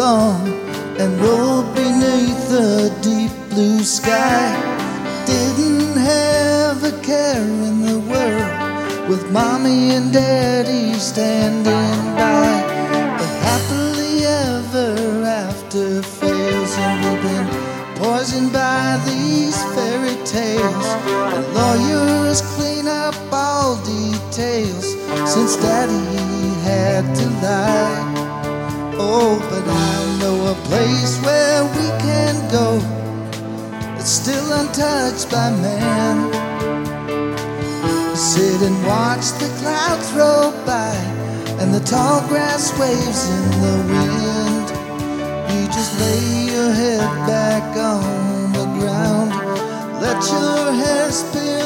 along and rolled beneath the deep blue sky. Didn't have a care in the world with mommy and daddy standing by. But happily ever after fails, and we've been poisoned by these fairy tales. And lawyers clean up all details since daddy had to lie. Oh, but I know a place where we can go that's still untouched by man. Sit and watch the clouds roll by and the tall grass waves in the wind. You just lay your head back on the ground, let your hair spill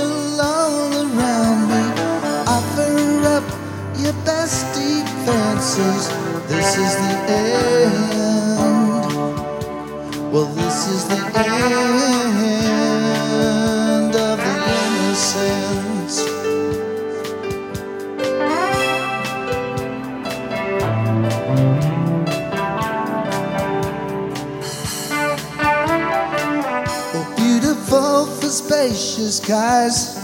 defenses. This is the end. Well, this is the end of the innocence. Oh, beautiful for spacious skies,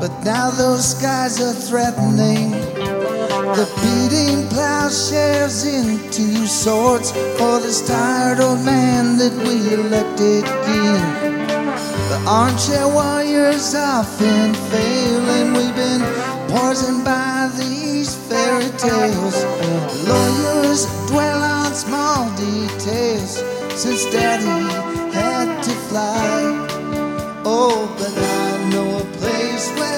but now those skies are threatening. The beating plowshares into swords for this tired old man that we elected king. The armchair warriors often fail, and we've been poisoned by these fairy tales. Lawyers dwell on small details since daddy had to fly. Oh, but I know a place where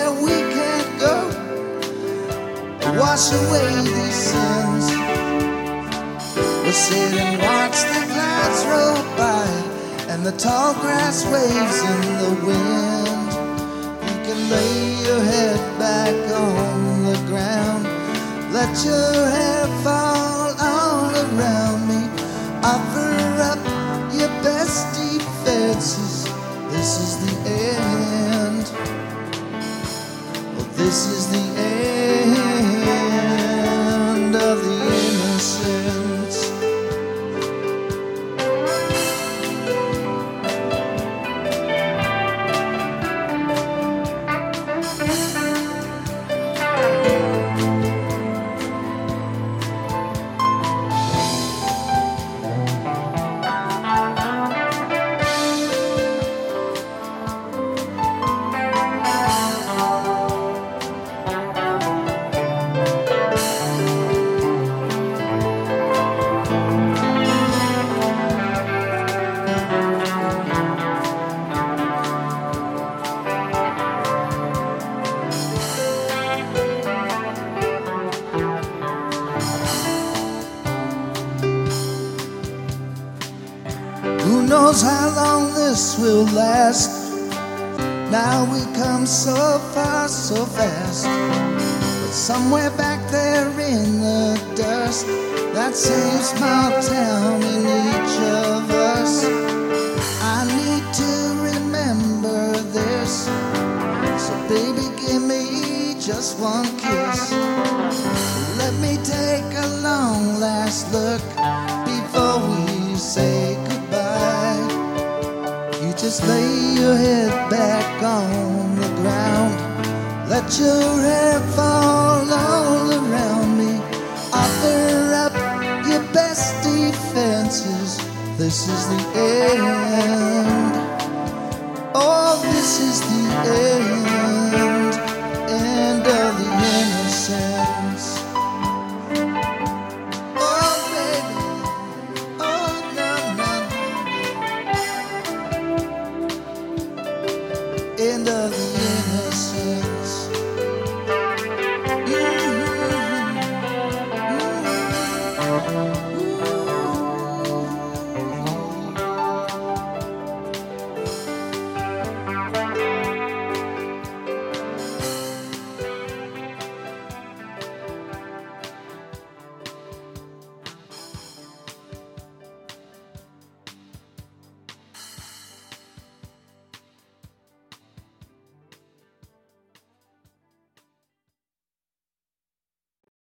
wash away these sins. We'll sit and watch the clouds roll by and the tall grass waves in the wind. You can lay your head back on the ground, let your hair fall all around me. Offer up your best defenses. This is the end. Well, this is the end knows how long this will last? Now we come so far, so fast. But somewhere back there in the dust, that same small town in each of us. I need to remember this. So, baby, give me just one kiss. Let me take a long last look just lay your head back on the ground. Let your hair fall all around me. Offer up your best defenses. This is the end. Oh, this is the end.